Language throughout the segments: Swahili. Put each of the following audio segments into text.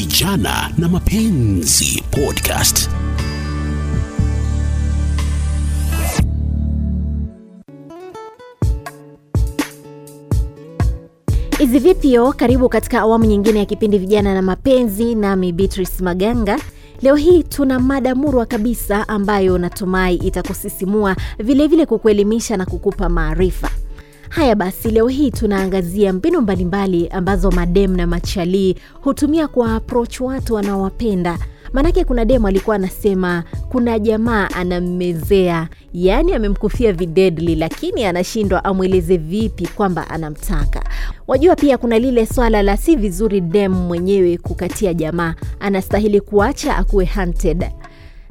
Vijana na Mapenzi Podcast. Hizi vipyo, karibu katika awamu nyingine ya kipindi Vijana na Mapenzi, nami Beatrice Maganga. Leo hii tuna mada murwa kabisa ambayo natumai itakusisimua, vilevile kukuelimisha na kukupa maarifa. Haya basi, leo hii tunaangazia mbinu mbalimbali ambazo madem na machalii hutumia kwa approach watu wanaowapenda. Maanake kuna dem alikuwa anasema kuna jamaa anammezea, yaani amemkufia videdli, lakini anashindwa amweleze vipi kwamba anamtaka. Wajua, pia kuna lile swala la si vizuri dem mwenyewe kukatia jamaa, anastahili kuacha akuwe hunted.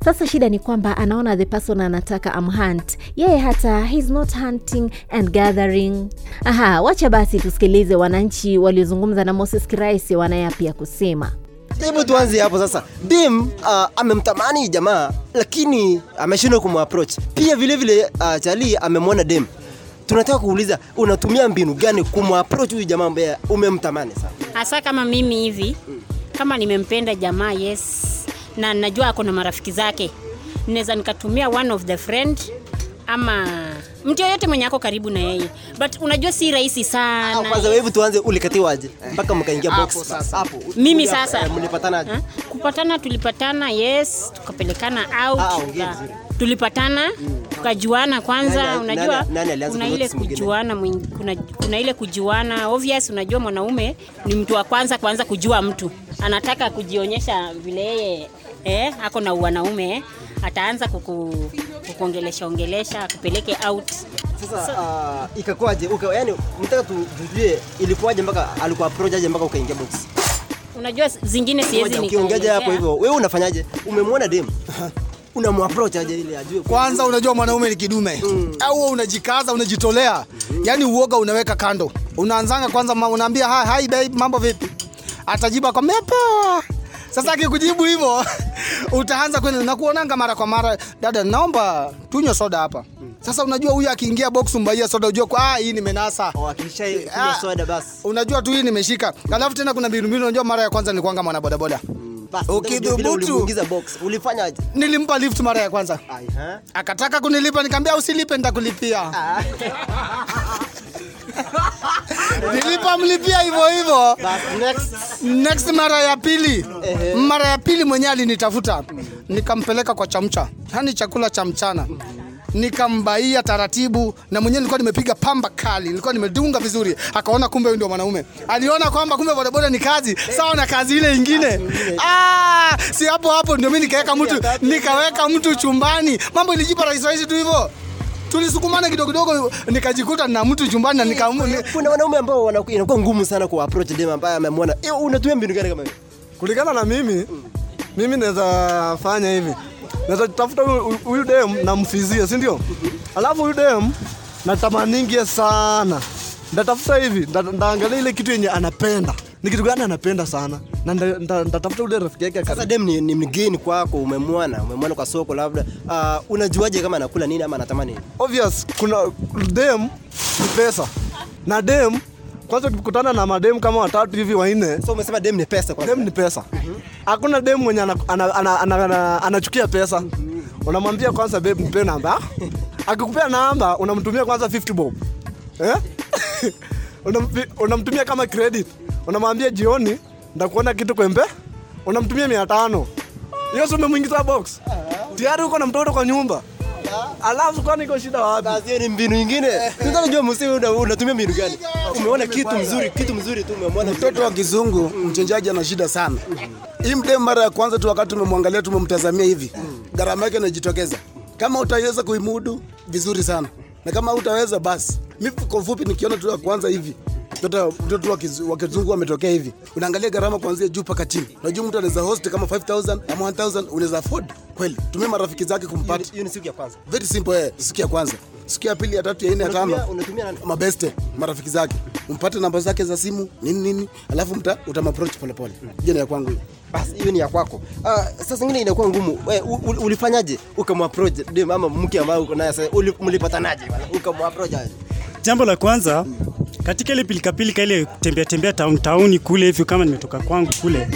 Sasa shida ni kwamba anaona the person anataka amhunt yeye, hata he's not hunting and gathering. Aha, wacha basi tusikilize wananchi waliozungumza na Moses Kiraisi wanayapia kusema. Hebu tuanze hapo sasa. Dim uh, amemtamani jamaa lakini ameshindwa kumapproach. Pia vile vile uh, Charlie amemwona Dem. Tunataka kuuliza unatumia mbinu gani kumapproach huyu jamaa ambaye umemtamani sana? hasa kama mimi hivi kama nimempenda jamaa yes na najua ako na marafiki zake naweza nikatumia one of the friend ama mtu yoyote mwenye ako karibu na yeye but unajua si rahisi Ah, sana Kwanza hebu tuanze ulikatiwaje mpaka mkaingia box sasa. Hapo. mimi sasa eh, Mlipatanaje? Kupatana tulipatana yes tukapelekana out tulipatana mm. tulipatana tukajuana kwanza Nani- unajua nani- nani kuna ile kujuana kuna, kuna ile kujuana obvious unajua mwanaume ni mtu wa kwanza kwanza kujua mtu anataka kujionyesha vile yeye eh, ako na wanaume eh, ataanza kuku, kukuongelesha ongelesha akupeleke out Sasa uh, ikakuwaje? Uka, yani mtaka tujue ilikuwaje mpaka alikuwa approach aje mpaka ukaingia box. unajua zingine siwezi Ngoja, hapo hivyo, wewe unafanyaje? Umemwona Dem. Unamapproach aje ile ajue? Kwanza unajua mwanaume ni kidume. Au unajikaza unajitolea. Yaani uoga unaweka kando. Unaanzanga kwanza unaambia hi, hi babe mambo vipi? Atajiba kwa poa. Sasa akikujibu hivyo utaanza kwenda. Na kuonanga mara kwa mara dada naomba tunywe soda hapa. Sasa unajua huyu akiingia box mbaia soda unajua kwa ah, hii nimenasa. Oh, akisha Ah. kunywa soda basi. unajua tu hii nimeshika. Alafu tena kuna mbinu mbinu unajua mara ya kwanza nilikuanga mwana bodaboda Basi, Ulifanyaje? nilimpa lift mara ya kwanza. Akataka kunilipa nikamwambia usilipe nitakulipia. Nilipomlipia hivyo hivyo. Basi, next. next mara ya pili. Mara ya pili mwenyewe alinitafuta. Nikampeleka kwa chamcha. Yani chakula cha mchana nikambaia taratibu na mwenyewe nilikuwa nimepiga pamba kali nilikuwa nimedunga vizuri. Akaona kumbe huyu ndio mwanaume. Aliona kwamba kumbe bodaboda ni kazi sawa na kazi ile ingine. Ah, si hapo hapo ndio mimi nikaweka mtu nikaweka mtu chumbani. Mambo ilijipa rahisi rahisi tu hivyo. Tulisukumana kidogo kidogo nikajikuta na mtu chumbani na nika, ni, Kuna wanaume ambao inakuwa ngumu sana ku approach dem ambaye amemwona. Eh, unatumia mbinu gani kama hiyo? kulingana na mimi mimi naweza fanya hivi naweza tafuta huyu- dem namfizie si ndio? Alafu huyu dem natamaningie sana. Ndatafuta hivi nda- ndaangalia ile kitu yenye anapenda. Ni kitu gani anapenda sana? Na nda- nda- ndatafuta ule rafiki yake Sasa dem ni, ni mgeni kwako, umemwona, umemwona kwa soko labda. Uh, unajuaje kama anakula nini ama anatamani nini? obvious kuna dem ni pesa. Na dem kwanza ukikutana na mademu kama watatu hivi wanne. So umesema dem ni pesa kwanza. dem ni pesa. Hakuna dem mwenye anachukia ana, ana, ana, ana, anachukia pesa. Unamwambia kwanza babe nipe namba. Akikupea namba unamtumia kwanza 50 bob. Eh? Unamtumia kama credit. Unamwambia jioni ndakuona kitu kwembe. Unamtumia mia tano. Hiyo sio umemwingiza box? Tayari uko na mtoto kwa nyumba alafu kwani iko shida wapi Kazi ni mbinu nyingine. Tunataka kujua msi unatumia mbinu gani? Umeona kitu mzuri, kitu mzuri tu umeona. mtoto wa kizungu mchenjaji ana shida sana hii mdem mara ya kwanza tu wakati tumemwangalia tumemtazamia hivi gharama yake inajitokeza kama utaweza kuimudu vizuri sana na kama utaweza basi mi kwa ufupi nikiona tu ya kwanza hivi mtoto mtoto wa kizu- kizungu ametokea hivi. Unaangalia gharama kuanzia juu mpaka chini. Unajua mtu anaweza host kama 5000 ama 1000 unaweza afford. Kweli. Tumia marafiki zake kumpata. Hiyo ni siku ya kwanza. very simple eh, siku ya kwanza. Siku ya pili ya tatu ya nne ya tano. Mabeste marafiki zake. Umpate namba zake za simu nini nini alafu mta utamapproach polepole hiyo ni ya kwangu. Hiyo Basi hiyo ni ya kwako. Uh, sasa zingine inakuwa ngumu. We, u, u, ulifanyaje? Ukamapproach dem ama mke ambaye uko naye sasa mlipatanaje? Bwana? Ukamapproach? Jambo la kwanza katika ile pilikapilika ile tembea tembea town town kule hivyo, kama nimetoka kwangu kule,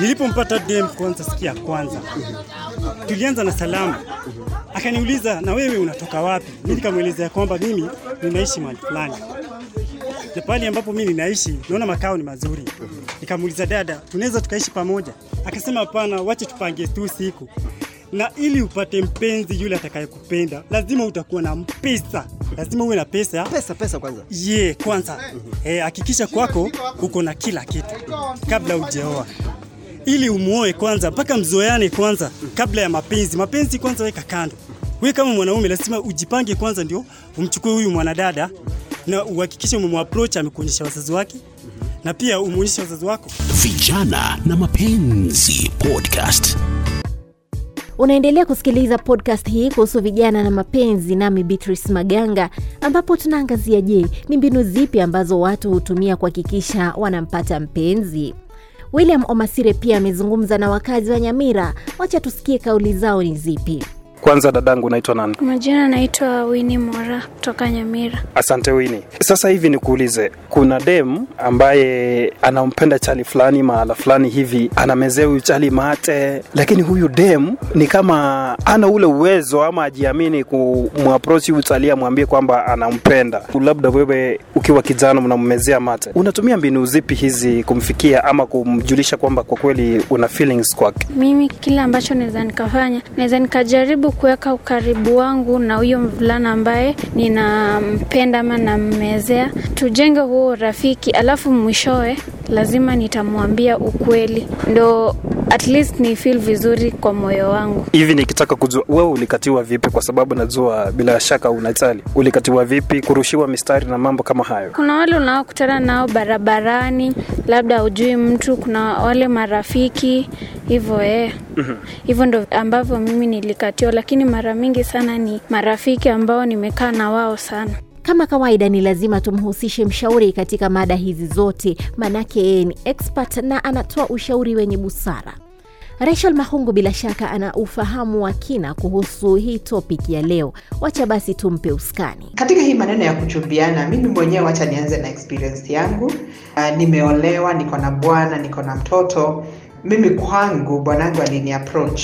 Nilipompata dem kwanza, sikia ya kwanza, tulianza na salamu, akaniuliza na wewe unatoka wapi? Mimi nikamwelezea kwamba mimi ninaishi mahali fulani na pale ambapo mimi ninaishi naona makao ni mazuri. Nikamuuliza dada, tunaweza tukaishi pamoja? Akasema hapana, wache tupange tu siku na ili upate mpenzi yule atakayekupenda lazima utakuwa na pesa, lazima uwe na pesa. Pesa pesa kwanza. Ye, kwanza eh, hakikisha kwako uko na kila kitu kabla ujeoa, ili umuoe kwanza, mpaka mzoeane kwanza kabla ya mapenzi. Mapenzi kwanza weka kando. Wewe kama mwanaume lazima ujipange kwanza, ndio umchukue huyu mwanadada na uhakikishe umemapproach, amekuonyesha wazazi wake na pia umuonyeshe wazazi wako. Vijana na Mapenzi Podcast. Unaendelea kusikiliza podcast hii kuhusu vijana na mapenzi, nami Beatrice Maganga, ambapo tunaangazia je, ni mbinu zipi ambazo watu hutumia kuhakikisha wanampata mpenzi. William Omasire pia amezungumza na wakazi wa Nyamira. Wacha tusikie kauli zao ni zipi. Kwanza dadangu, naitwa nani? Majina naitwa Wini Mora kutoka Nyamira. Asante Wini. Sasa hivi nikuulize, kuna dem ambaye anampenda chali fulani mahala fulani hivi, anamezea huyu chali mate, lakini huyu dem ni kama ana ule uwezo ama ajiamini kumwaproach huyu chali amwambie kwamba anampenda. Labda wewe ukiwa kijana unammezea mate, unatumia mbinu zipi hizi kumfikia ama kumjulisha kwamba kwa kweli una feelings kwake? Mimi kile ambacho naweza nikafanya, naweza nikajaribu kuweka ukaribu wangu na huyo mvulana ambaye ninampenda ama nammezea, tujenge huo urafiki, alafu mwishowe lazima nitamwambia ukweli, ndo at least ni feel vizuri kwa moyo wangu. Hivi nikitaka kujua wewe ulikatiwa vipi, kwa sababu najua bila shaka unachali, ulikatiwa vipi, kurushiwa mistari na mambo kama hayo? Kuna wale unaokutana nao barabarani, labda hujui mtu, kuna wale marafiki hivyo eh. Hivyo ndo ambavyo mimi nilikatiwa, lakini mara mingi sana ni marafiki ambao nimekaa na wao sana. Kama kawaida, ni lazima tumhusishe mshauri katika mada hizi zote, manake yeye ni expert na anatoa ushauri wenye busara. Rachel Mahungu bila shaka ana ufahamu wa kina kuhusu hii topic ya leo. Wacha basi tumpe uskani. Katika hii maneno ya kuchumbiana, mimi mwenyewe wacha nianze na experience yangu. Uh, nimeolewa, niko na bwana, niko na mtoto. Mimi kwangu bwanangu alini approach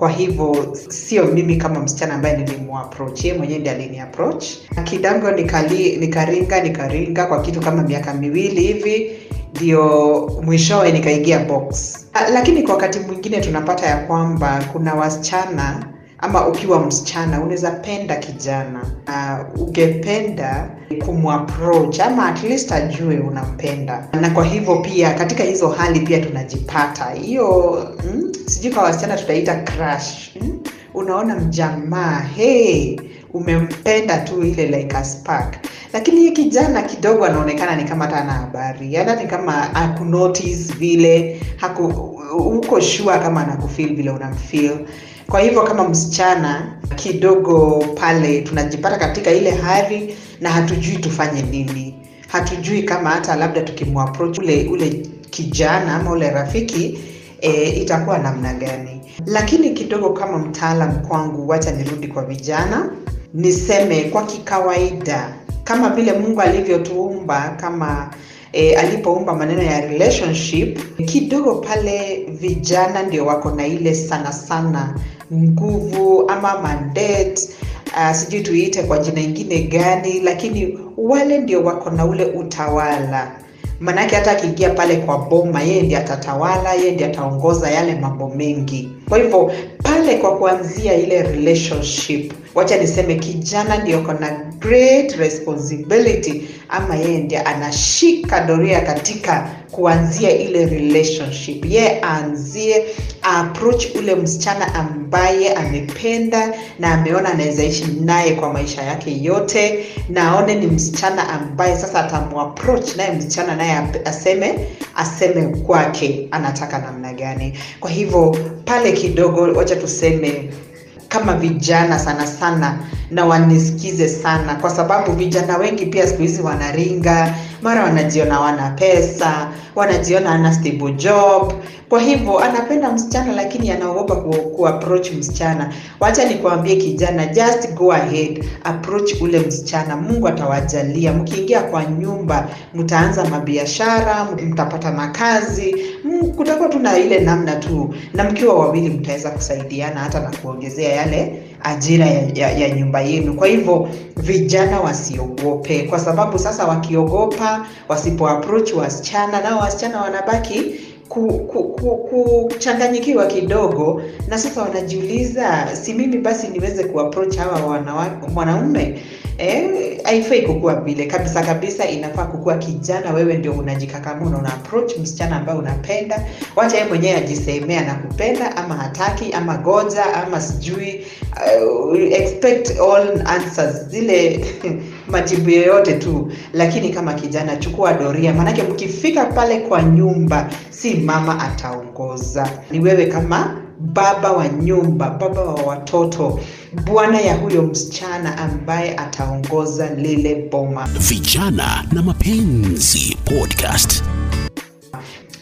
kwa hivyo sio mimi kama msichana ambaye nilimuapproach, yeye mwenyewe ndiye alini approach. Kidango nikali, nikaringa nikaringa kwa kitu kama miaka miwili hivi ndio mwishowe nikaingia box. Ah, Lakini kwa wakati mwingine tunapata ya kwamba kuna wasichana ama ukiwa msichana unaweza penda kijana uh, ungependa kumapproach ama at least ajue unampenda, na kwa hivyo pia katika hizo hali pia tunajipata. Hiyo mm, sijui kwa wasichana tutaita crush mm? Unaona mjamaa hey, umempenda tu ile like a spark, lakini hii kijana kidogo anaonekana ni kama hata habari, yaani ni kama akunotice vile haku, huko sure kama anakufeel vile unamfeel. Kwa hivyo kama msichana kidogo pale tunajipata katika ile hali na hatujui tufanye nini. Hatujui kama hata labda tukimwaproach ule ule kijana ama ule rafiki e, itakuwa namna gani. Lakini kidogo kama mtaalam kwangu wacha nirudi kwa vijana. Niseme kwa kikawaida kama vile mungu alivyotuumba kama e, alipoumba maneno ya relationship kidogo pale vijana ndio wako na ile sana sana nguvu ama mandate uh, sijui tuiite kwa jina ingine gani lakini wale ndio wako na ule utawala. Maanake hata akiingia pale kwa boma yeye ndi atatawala yeye ndi ataongoza yale mambo mengi. Kwa hivyo pale kwa kuanzia ile relationship. Wacha niseme kijana ndio kona great responsibility ama yeye ndiye anashika doria katika kuanzia ile relationship. Yeye aanzie approach ule msichana ambaye amependa na ameona anaweza ishi naye kwa maisha yake yote na aone ni msichana ambaye sasa atamuapproach naye msichana naye aseme aseme kwake anataka namna gani. Kwa hivyo pale kidogo wacha tuseme kama vijana sana sana na wanisikize sana kwa sababu vijana wengi pia siku hizi wanaringa mara wanajiona wana pesa wanajiona ana stable job. Kwa hivyo anapenda msichana lakini anaogopa ku, ku msichana. Wacha nikuambie kijana just go ahead approach ule msichana. Mungu atawajalia. Mkiingia kwa nyumba mtaanza mabiashara mtapata makazi. Kutakuwa tu na ile namna tu. Na mkiwa wawili mtaweza kusaidiana hata na kuongezea yale ajira ya, ya, ya nyumba yenu. Kwa hivyo vijana wasiogope kwa sababu sasa wakiogopa wasipo approach wasichana nao wasichana wanabaki kuchanganyikiwa ku, ku, ku, kidogo. Na sasa wanajiuliza si mimi basi niweze kuapproach hawa mwanaume? Eh, haifai kukuwa vile. Kabisa kabisa inafaa kukua kijana. Wewe ndio unajikakamuna una approach msichana ambaye unapenda. Wacha yeye mwenyewe ajisemea na kupenda ama hataki ama goja ama sijui uh, expect all answers. Zile majibu yoyote tu lakini kama kijana chukua doria. Maanake mkifika pale kwa nyumba si mama ataongoza. Ni wewe kama baba wa nyumba baba wa watoto. Bwana ya huyo msichana ambaye ataongoza lile boma. Vijana na mapenzi podcast.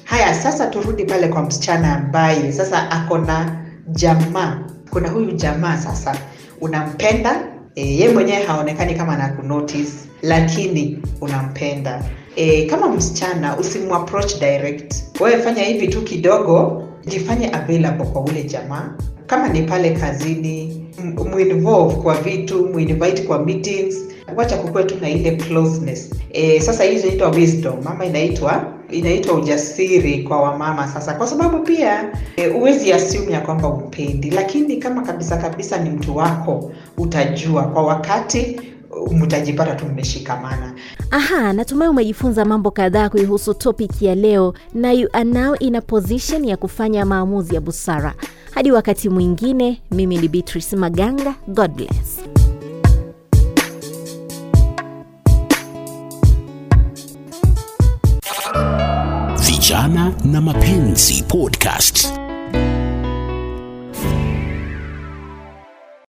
haya sasa turudi pale kwa msichana ambaye sasa ako na jamaa. Kuna huyu jamaa sasa unampenda e, ye mwenyewe haonekani kama anakunotice lakini unampenda. E, kama msichana usimapproach direct. Wewe fanya hivi tu kidogo jifanye available kwa ule jamaa. Kama ni pale kazini muinvolve kwa vitu muinvite kwa meetings. Wacha kukuwe tu na ile closeness. E, sasa hii inaitwa wisdom mama inaitwa inaitwa ujasiri kwa wamama sasa kwa sababu pia e, uwezi ya kwamba umpendi lakini kama kabisa kabisa ni mtu wako utajua kwa wakati mtajipata tu mmeshikamana Aha, natumai umejifunza mambo kadhaa kuihusu topic ya leo na you are now in a position ya kufanya maamuzi ya busara. Hadi wakati mwingine, mimi ni Beatrice Maganga. God bless. Na mapenzi podcast.